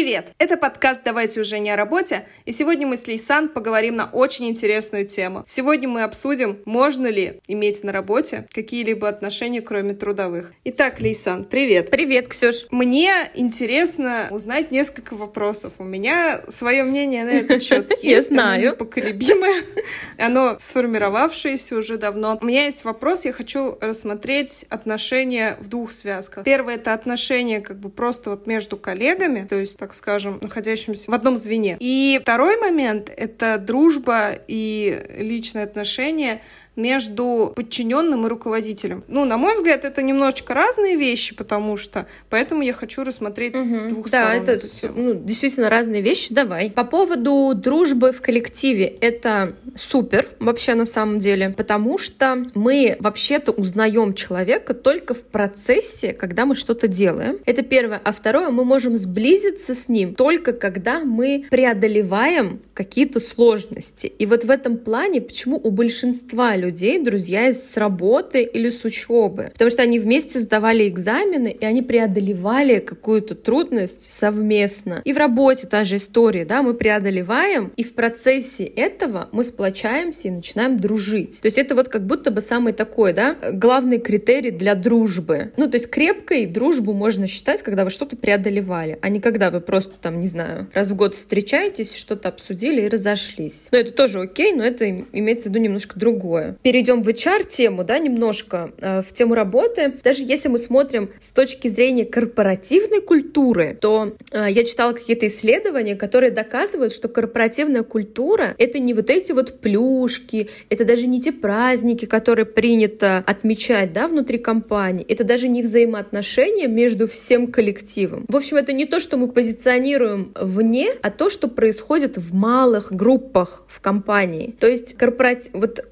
Привет! Это подкаст «Давайте уже не о работе», и сегодня мы с Лейсан поговорим на очень интересную тему. Сегодня мы обсудим, можно ли иметь на работе какие-либо отношения, кроме трудовых. Итак, Лейсан, привет! Привет, Ксюш! Мне интересно узнать несколько вопросов. У меня свое мнение на этот счет есть. Я знаю. Непоколебимое. Оно сформировавшееся уже давно. У меня есть вопрос, я хочу рассмотреть отношения в двух связках. Первое — это отношения как бы просто вот между коллегами, то есть так скажем, находящимся в одном звене. И второй момент — это дружба и личные отношения между подчиненным и руководителем. Ну, на мой взгляд, это немножечко разные вещи, потому что поэтому я хочу рассмотреть угу. с двух да, сторон. Да, это ну, действительно разные вещи. Давай. По поводу дружбы в коллективе, это супер вообще на самом деле, потому что мы вообще-то узнаем человека только в процессе, когда мы что-то делаем. Это первое. А второе, мы можем сблизиться с ним только когда мы преодолеваем какие-то сложности. И вот в этом плане, почему у большинства людей друзья с работы или с учебы? Потому что они вместе сдавали экзамены, и они преодолевали какую-то трудность совместно. И в работе та же история, да, мы преодолеваем, и в процессе этого мы сплочаемся и начинаем дружить. То есть это вот как будто бы самый такой, да, главный критерий для дружбы. Ну, то есть крепкой дружбу можно считать, когда вы что-то преодолевали, а не когда вы просто там, не знаю, раз в год встречаетесь, что-то обсудили, и разошлись. Но это тоже окей, но это имеется в виду немножко другое. Перейдем в HR-тему, да, немножко, э, в тему работы. Даже если мы смотрим с точки зрения корпоративной культуры, то э, я читала какие-то исследования, которые доказывают, что корпоративная культура — это не вот эти вот плюшки, это даже не те праздники, которые принято отмечать, да, внутри компании, это даже не взаимоотношения между всем коллективом. В общем, это не то, что мы позиционируем вне, а то, что происходит в малых группах в компании. То есть корпоратив... вот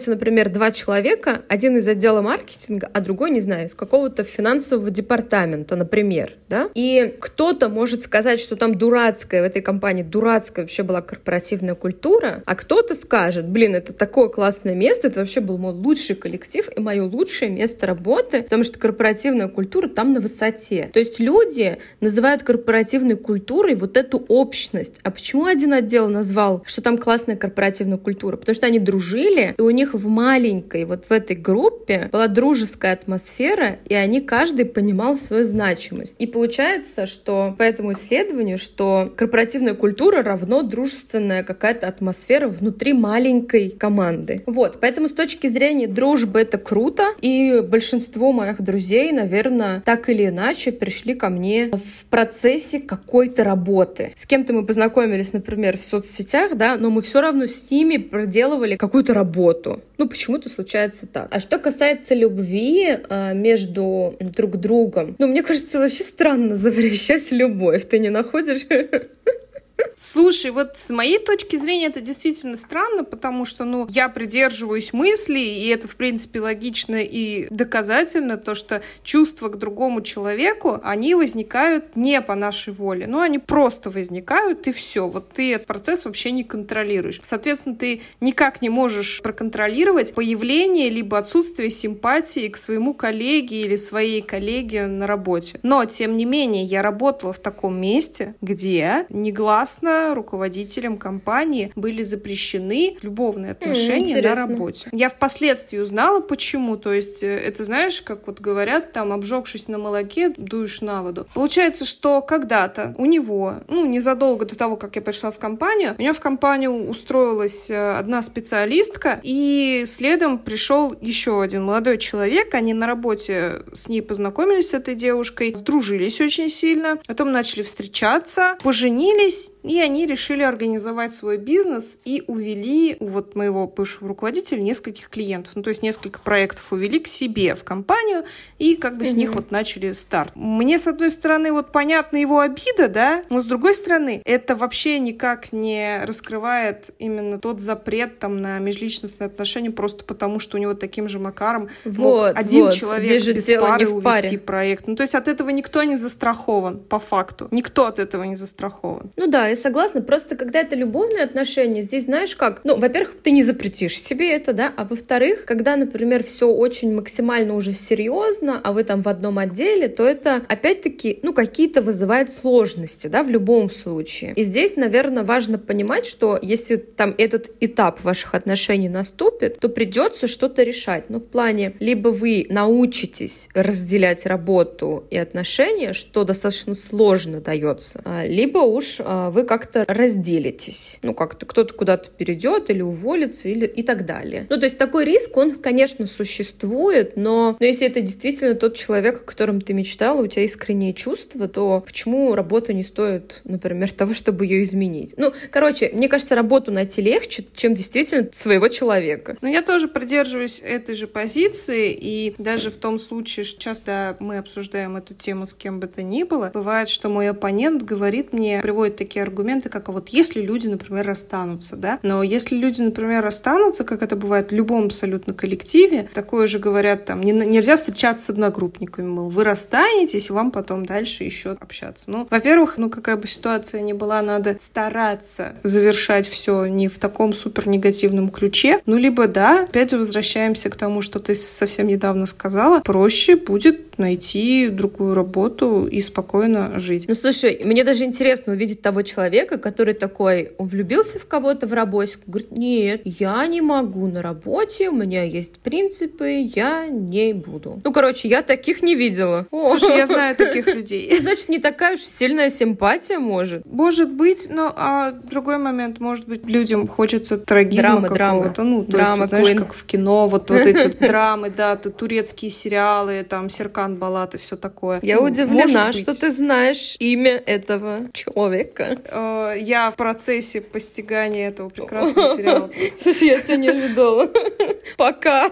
увольняются, например, два человека, один из отдела маркетинга, а другой, не знаю, из какого-то финансового департамента, например, да? И кто-то может сказать, что там дурацкая в этой компании, дурацкая вообще была корпоративная культура, а кто-то скажет, блин, это такое классное место, это вообще был мой лучший коллектив и мое лучшее место работы, потому что корпоративная культура там на высоте. То есть люди называют корпоративной культурой вот эту общность. А почему один отдел назвал, что там классная корпоративная культура, потому что они дружили, и у них в маленькой, вот в этой группе была дружеская атмосфера, и они каждый понимал свою значимость. И получается, что по этому исследованию, что корпоративная культура равно дружественная какая-то атмосфера внутри маленькой команды. Вот, поэтому с точки зрения дружбы это круто, и большинство моих друзей, наверное, так или иначе пришли ко мне в процессе какой-то работы. С кем-то мы познакомились, например, в соцсетях, да, но мы все равно с ними проделывали какую-то работу. Ну, почему-то случается так. А что касается любви э, между друг другом, ну, мне кажется, вообще странно запрещать любовь. Ты не находишь? Слушай, вот с моей точки зрения это действительно странно, потому что, ну, я придерживаюсь мысли, и это, в принципе, логично и доказательно, то, что чувства к другому человеку, они возникают не по нашей воле, ну, они просто возникают, и все. Вот ты этот процесс вообще не контролируешь. Соответственно, ты никак не можешь проконтролировать появление либо отсутствие симпатии к своему коллеге или своей коллеге на работе. Но, тем не менее, я работала в таком месте, где негласно согласно руководителям компании были запрещены любовные отношения mm, на работе. Я впоследствии узнала, почему. То есть, э, это знаешь, как вот говорят, там, обжегшись на молоке, дуешь на воду. Получается, что когда-то у него, ну, незадолго до того, как я пришла в компанию, у него в компанию устроилась э, одна специалистка, и следом пришел еще один молодой человек. Они на работе с ней познакомились, с этой девушкой, сдружились очень сильно, потом начали встречаться, поженились, и они решили организовать свой бизнес и увели у вот моего бывшего руководителя нескольких клиентов. Ну, то есть несколько проектов увели к себе в компанию и как бы mm-hmm. с них вот начали старт. Мне, с одной стороны, вот понятна его обида, да, но с другой стороны, это вообще никак не раскрывает именно тот запрет там на межличностные отношения просто потому, что у него таким же макаром вот, мог один вот. человек без пары увести паре. проект. Ну, то есть от этого никто не застрахован, по факту. Никто от этого не застрахован. Ну да, я согласна. Просто когда это любовные отношения, здесь знаешь как? Ну, во-первых, ты не запретишь себе это, да, а во-вторых, когда, например, все очень максимально уже серьезно, а вы там в одном отделе, то это опять-таки, ну, какие-то вызывает сложности, да, в любом случае. И здесь, наверное, важно понимать, что если там этот этап ваших отношений наступит, то придется что-то решать. Ну, в плане, либо вы научитесь разделять работу и отношения, что достаточно сложно дается, а, либо уж а, вы как-то разделитесь. Ну, как-то кто-то куда-то перейдет или уволится или и так далее. Ну, то есть такой риск, он, конечно, существует, но, но если это действительно тот человек, о котором ты мечтала, у тебя искренние чувства, то почему работа не стоит, например, того, чтобы ее изменить? Ну, короче, мне кажется, работу найти легче, чем действительно своего человека. Ну, я тоже придерживаюсь этой же позиции, и даже в том случае, что часто мы обсуждаем эту тему с кем бы то ни было, бывает, что мой оппонент говорит мне, приводит такие аргументы, как а вот если люди, например, расстанутся, да, но если люди, например, расстанутся, как это бывает в любом абсолютно коллективе, такое же говорят там, не, нельзя встречаться с одногруппниками, мол, вы расстанетесь, вам потом дальше еще общаться. Ну, во-первых, ну какая бы ситуация ни была, надо стараться завершать все не в таком супер негативном ключе, ну либо да, опять же возвращаемся к тому, что ты совсем недавно сказала, проще будет найти другую работу и спокойно жить. Ну, слушай, мне даже интересно увидеть того человека, который такой, он влюбился в кого-то в работе, говорит, нет, я не могу на работе, у меня есть принципы, я не буду. Ну, короче, я таких не видела. Слушай, я знаю таких людей. Значит, не такая уж сильная симпатия может. Может быть, но а другой момент, может быть, людям хочется трагизма какого-то, ну, то есть, знаешь, как в кино, вот, вот эти драмы, да, турецкие сериалы, там, Серкан Балат и все такое. Я ну, удивлена, что ты знаешь имя этого человека. Э, я в процессе постигания этого прекрасного сериала. Слушай, я тебя не ожидала. Пока.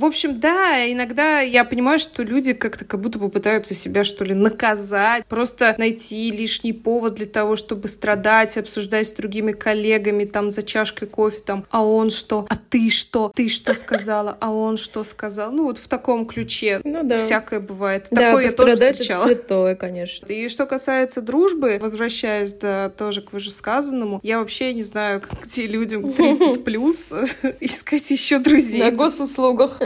В общем, да, иногда я понимаю, что люди как-то как будто бы пытаются себя, что ли, наказать, просто найти лишний повод для того, чтобы страдать, обсуждать с другими коллегами, там, за чашкой кофе, там, а он что, а ты что, ты что сказала, а он что сказал. Ну, вот в таком ключе ну, да. всякое бывает. Да, Такое я тоже встречала. Это святое, конечно. И что касается дружбы, возвращаясь да, тоже к вышесказанному, я вообще не знаю, где людям 30 плюс искать еще друзей. На госуслугах.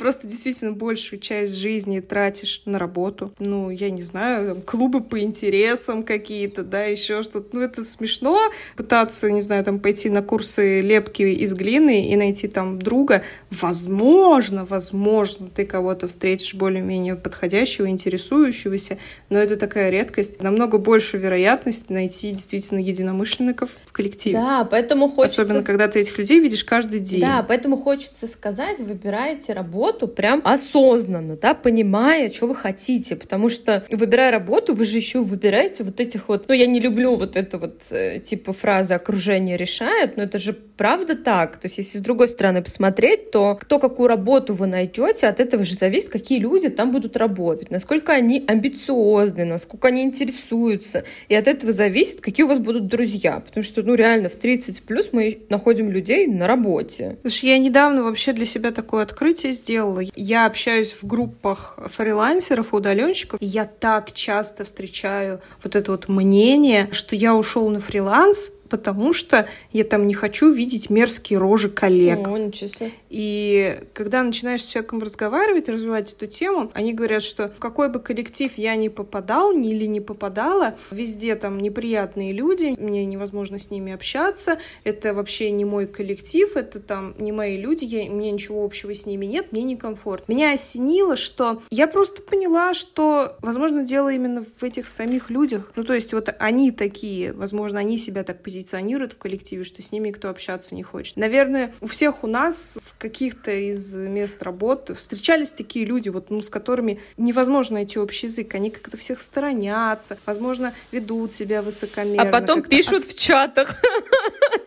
просто действительно большую часть жизни тратишь на работу, ну, я не знаю, там, клубы по интересам какие-то, да, еще что-то. Ну, это смешно пытаться, не знаю, там, пойти на курсы лепки из глины и найти там друга. Возможно, возможно, ты кого-то встретишь более-менее подходящего, интересующегося, но это такая редкость. Намного больше вероятность найти действительно единомышленников в коллективе. Да, поэтому хочется... Особенно, когда ты этих людей видишь каждый день. Да, поэтому хочется сказать, выбираете работу прям осознанно, да, понимая, что вы хотите, потому что выбирая работу, вы же еще выбираете вот этих вот, ну, я не люблю вот это вот, э, типа, фраза «окружение решает», но это же правда так, то есть если с другой стороны посмотреть, то кто какую работу вы найдете, от этого же зависит, какие люди там будут работать, насколько они амбициозны, насколько они интересуются, и от этого зависит, какие у вас будут друзья, потому что, ну, реально, в 30 плюс мы находим людей на работе. Слушай, я недавно вообще для себя такое открытие сделала. Я общаюсь в группах фрилансеров, удаленщиков, и я так часто встречаю вот это вот мнение, что я ушел на фриланс, потому что я там не хочу видеть мерзкие рожи коллег. О, ничего себе. И когда начинаешь с человеком разговаривать, развивать эту тему, они говорят, что в какой бы коллектив я ни попадал, ни или не попадала, везде там неприятные люди, мне невозможно с ними общаться, это вообще не мой коллектив, это там не мои люди, я, мне ничего общего с ними нет, мне некомфортно. Меня осенило, что я просто поняла, что, возможно, дело именно в этих самих людях. Ну, то есть вот они такие, возможно, они себя так позиционируют, позиционируют в коллективе, что с ними никто общаться не хочет. Наверное, у всех у нас в каких-то из мест работы встречались такие люди, вот, ну, с которыми невозможно найти общий язык. Они как-то всех сторонятся, возможно, ведут себя высокомерно. А потом пишут от... в чатах.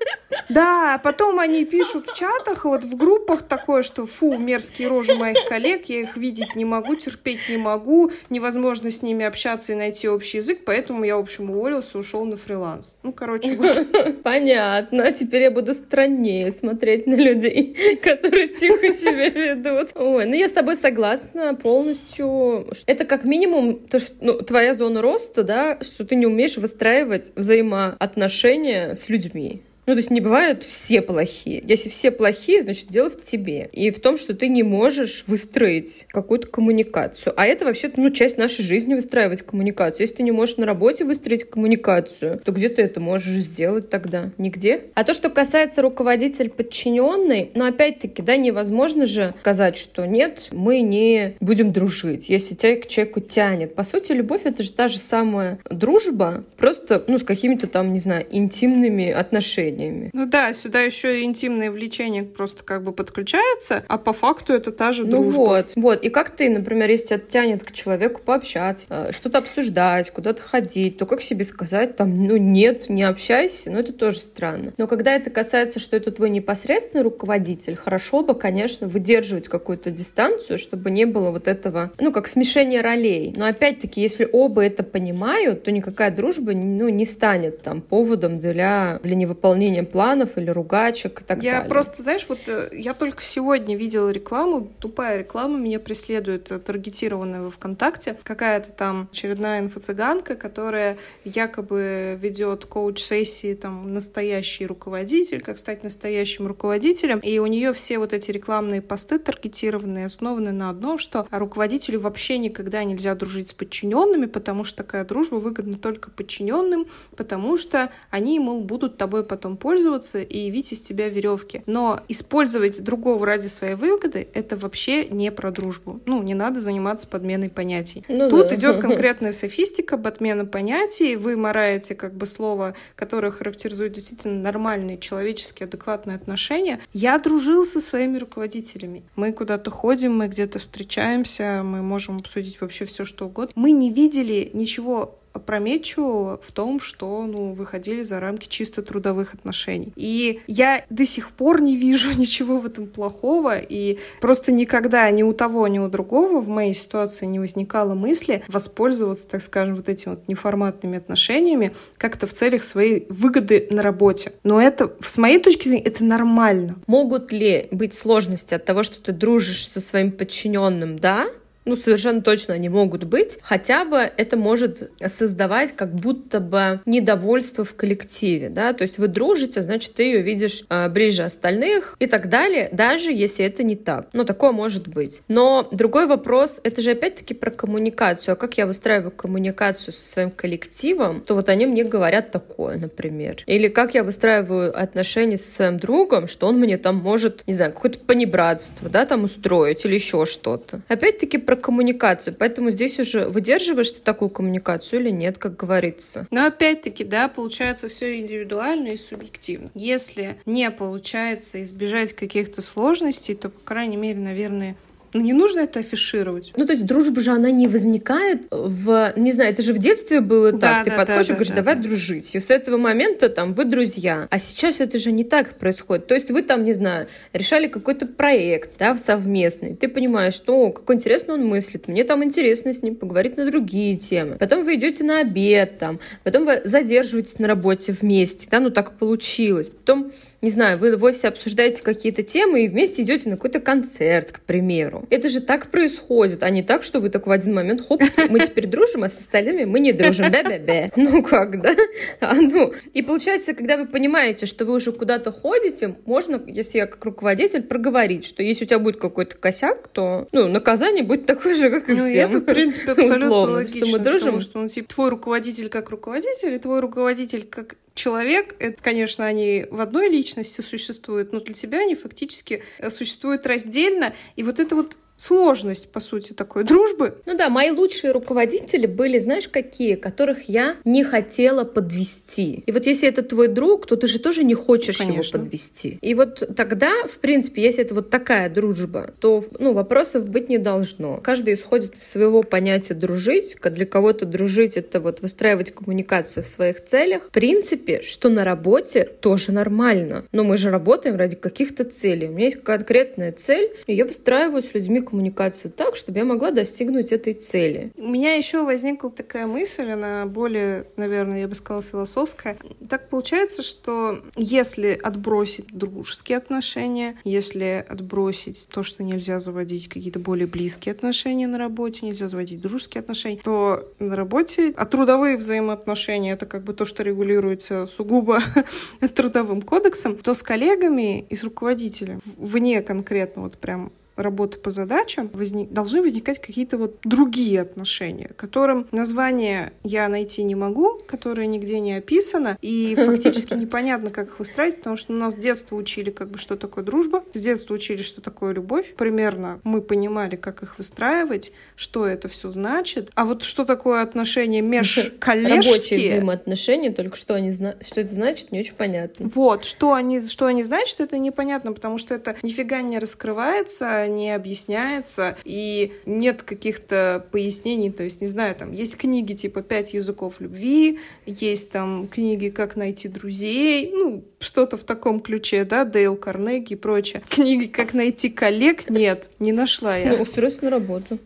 Да, потом они пишут в чатах, вот в группах такое, что фу, мерзкие рожи моих коллег, я их видеть не могу, терпеть не могу, невозможно с ними общаться и найти общий язык, поэтому я, в общем, уволился, ушел на фриланс. Ну, короче, вот. Понятно. Теперь я буду страннее смотреть на людей, которые тихо себя ведут. Ой, ну я с тобой согласна полностью. Это как минимум то, что, ну, твоя зона роста, да, что ты не умеешь выстраивать взаимоотношения с людьми. Ну, то есть не бывают все плохие. Если все плохие, значит, дело в тебе. И в том, что ты не можешь выстроить какую-то коммуникацию. А это вообще-то, ну, часть нашей жизни выстраивать коммуникацию. Если ты не можешь на работе выстроить коммуникацию, то где ты это можешь сделать тогда? Нигде. А то, что касается руководитель подчиненный, ну, опять-таки, да, невозможно же сказать, что нет, мы не будем дружить, если тебя к человеку тянет. По сути, любовь — это же та же самая дружба, просто, ну, с какими-то там, не знаю, интимными отношениями влечениями. Ну да, сюда еще и интимное влечение просто как бы подключается, а по факту это та же ну дружба. Ну вот, вот. И как ты, например, если тебя тянет к человеку пообщаться, э, что-то обсуждать, куда-то ходить, то как себе сказать там, ну нет, не общайся, ну это тоже странно. Но когда это касается, что это твой непосредственный руководитель, хорошо бы, конечно, выдерживать какую-то дистанцию, чтобы не было вот этого, ну как смешение ролей. Но опять-таки, если оба это понимают, то никакая дружба ну, не станет там поводом для, для невыполнения выполнением планов или ругачек и так я далее. Я просто, знаешь, вот э, я только сегодня видела рекламу, тупая реклама меня преследует, э, таргетированная во ВКонтакте. Какая-то там очередная инфо-цыганка, которая якобы ведет коуч-сессии, там, настоящий руководитель, как стать настоящим руководителем. И у нее все вот эти рекламные посты таргетированные основаны на одном, что руководителю вообще никогда нельзя дружить с подчиненными, потому что такая дружба выгодна только подчиненным, потому что они, мол, будут тобой потом потом пользоваться и явить из тебя веревки. Но использовать другого ради своей выгоды — это вообще не про дружбу. Ну, не надо заниматься подменой понятий. Ну, Тут да. идет конкретная софистика, подмена понятий. Вы мораете как бы слово, которое характеризует действительно нормальные человеческие адекватные отношения. Я дружил со своими руководителями. Мы куда-то ходим, мы где-то встречаемся, мы можем обсудить вообще все, что угодно. Мы не видели ничего опрометчивого в том, что ну, выходили за рамки чисто трудовых отношений. И я до сих пор не вижу ничего в этом плохого, и просто никогда ни у того, ни у другого в моей ситуации не возникало мысли воспользоваться, так скажем, вот этими вот неформатными отношениями как-то в целях своей выгоды на работе. Но это, с моей точки зрения, это нормально. Могут ли быть сложности от того, что ты дружишь со своим подчиненным, да? Ну, совершенно точно они могут быть, хотя бы это может создавать как будто бы недовольство в коллективе, да, то есть вы дружите, значит, ты ее видишь э, ближе остальных и так далее, даже если это не так. Ну, такое может быть. Но другой вопрос, это же опять-таки про коммуникацию. А как я выстраиваю коммуникацию со своим коллективом, то вот они мне говорят такое, например. Или как я выстраиваю отношения со своим другом, что он мне там может, не знаю, какое-то понебратство, да, там устроить или еще что-то. Опять-таки про про коммуникацию. Поэтому здесь уже выдерживаешь ты такую коммуникацию или нет, как говорится. Но опять-таки, да, получается все индивидуально и субъективно. Если не получается избежать каких-то сложностей, то, по крайней мере, наверное, ну, не нужно это афишировать. Ну, то есть дружба же, она не возникает в... Не знаю, это же в детстве было да, так. Ты да, подходишь да, и говоришь, да, давай да. дружить. И с этого момента там вы друзья. А сейчас это же не так происходит. То есть вы там, не знаю, решали какой-то проект, да, совместный. Ты понимаешь, что, как интересно он мыслит. Мне там интересно с ним поговорить на другие темы. Потом вы идете на обед там. Потом вы задерживаетесь на работе вместе. Да, ну так получилось. Потом не знаю, вы в офисе обсуждаете какие-то темы и вместе идете на какой-то концерт, к примеру. Это же так происходит, а не так, что вы так в один момент, хоп, мы теперь дружим, а с остальными мы не дружим. Бе-бе-бе. Ну как, да? А, ну, и получается, когда вы понимаете, что вы уже куда-то ходите, можно, если я как руководитель, проговорить, что если у тебя будет какой-то косяк, то ну, наказание будет такое же, как и ну, всем. это, в принципе, абсолютно Условно, логично, что мы дружим. потому что ну, типа, твой руководитель как руководитель, и твой руководитель как человек, это, конечно, они в одной личности существуют, но для тебя они фактически э, существуют раздельно. И вот это вот сложность, по сути, такой дружбы. Ну да, мои лучшие руководители были, знаешь, какие, которых я не хотела подвести. И вот если это твой друг, то ты же тоже не хочешь Конечно. его подвести. И вот тогда, в принципе, если это вот такая дружба, то ну, вопросов быть не должно. Каждый исходит из своего понятия дружить. Для кого-то дружить — это вот выстраивать коммуникацию в своих целях. В принципе, что на работе тоже нормально. Но мы же работаем ради каких-то целей. У меня есть конкретная цель, и я выстраиваю с людьми коммуникацию так, чтобы я могла достигнуть этой цели. У меня еще возникла такая мысль, она более, наверное, я бы сказала, философская. Так получается, что если отбросить дружеские отношения, если отбросить то, что нельзя заводить какие-то более близкие отношения на работе, нельзя заводить дружеские отношения, то на работе, а трудовые взаимоотношения — это как бы то, что регулируется сугубо трудовым кодексом, то с коллегами и с руководителем вне конкретно вот прям работы по задачам возник, должны возникать какие-то вот другие отношения, которым название я найти не могу, которое нигде не описано, и фактически непонятно, как их выстраивать, потому что нас с детства учили, как бы, что такое дружба, с детства учили, что такое любовь. Примерно мы понимали, как их выстраивать, что это все значит. А вот что такое отношения межколлежские... Рабочие взаимоотношения, только что они зна... что это значит, не очень понятно. Вот, что они, что они значат, это непонятно, потому что это нифига не раскрывается, не объясняется, и нет каких-то пояснений, то есть, не знаю, там есть книги типа «Пять языков любви», есть там книги «Как найти друзей», ну, что-то в таком ключе, да, Дейл Карнеги и прочее. Книги «Как найти коллег» нет, не нашла я. Ну, устроиться на работу.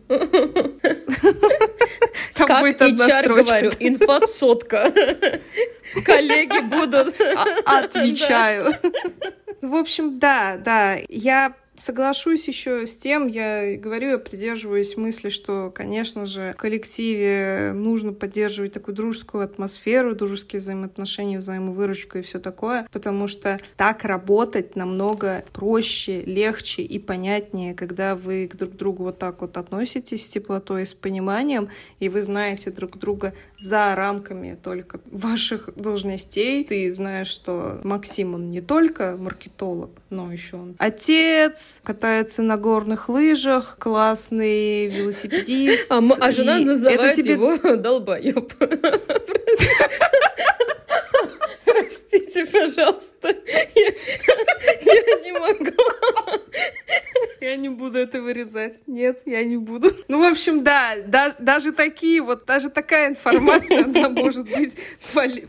Там как будет одна HR строчка. говорю, инфосотка. Коллеги будут. А, отвечаю. В общем, да, да. Я Соглашусь еще с тем, я говорю, я придерживаюсь мысли, что, конечно же, в коллективе нужно поддерживать такую дружескую атмосферу, дружеские взаимоотношения, взаимовыручку и все такое, потому что так работать намного проще, легче и понятнее, когда вы друг к другу вот так вот относитесь с теплотой с пониманием, и вы знаете друг друга за рамками только ваших должностей. Ты знаешь, что Максим, он не только маркетолог, но еще он отец, катается на горных лыжах, классный велосипедист. А, а жена называет тебе... его долбоеб. Простите, пожалуйста. Я, я не могу. Я не буду это вырезать. Нет, я не буду. Ну, в общем, да, да даже такие вот, даже такая информация, она может быть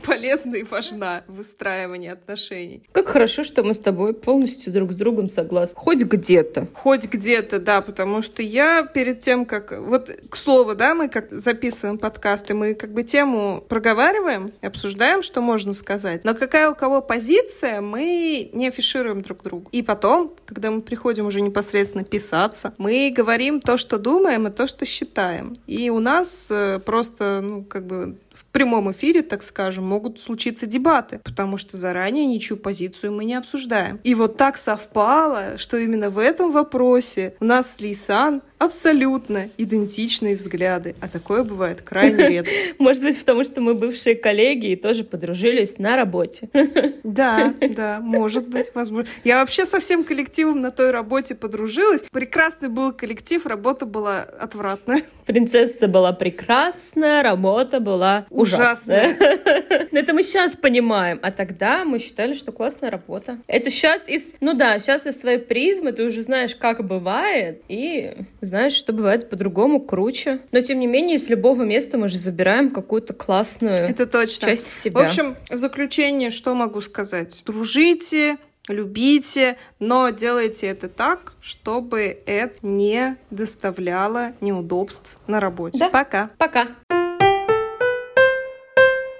полезна и важна в выстраивании отношений. Как хорошо, что мы с тобой полностью друг с другом согласны. Хоть где-то. Хоть где-то, да, потому что я перед тем, как... Вот, к слову, да, мы как записываем подкасты, мы как бы тему проговариваем, обсуждаем, что можно сказать. Но какая у кого позиция, мы не афишируем друг другу. И потом, когда мы приходим уже непосредственно писаться, мы говорим то, что думаем, и то, что считаем. И у нас э, просто, ну, как бы в прямом эфире, так скажем, могут случиться дебаты, потому что заранее ничью позицию мы не обсуждаем. И вот так совпало, что именно в этом вопросе у нас с Лейсан абсолютно идентичные взгляды, а такое бывает крайне редко. Может быть, потому что мы бывшие коллеги и тоже подружились на работе. Да, да, может быть, возможно. Я вообще со всем коллективом на той работе подружилась. Прекрасный был коллектив, работа была отвратная. Принцесса была прекрасная, работа была ужасная. Это мы сейчас понимаем, а тогда мы считали, что классная работа. Это сейчас из, ну да, сейчас из своей призмы ты уже знаешь, как бывает, и знаешь, что бывает по-другому, круче. Но, тем не менее, из любого места мы же забираем какую-то классную Это точно. часть себя. В общем, в заключение что могу сказать? Дружите, любите, но делайте это так, чтобы это не доставляло неудобств на работе. Да. Пока. Пока.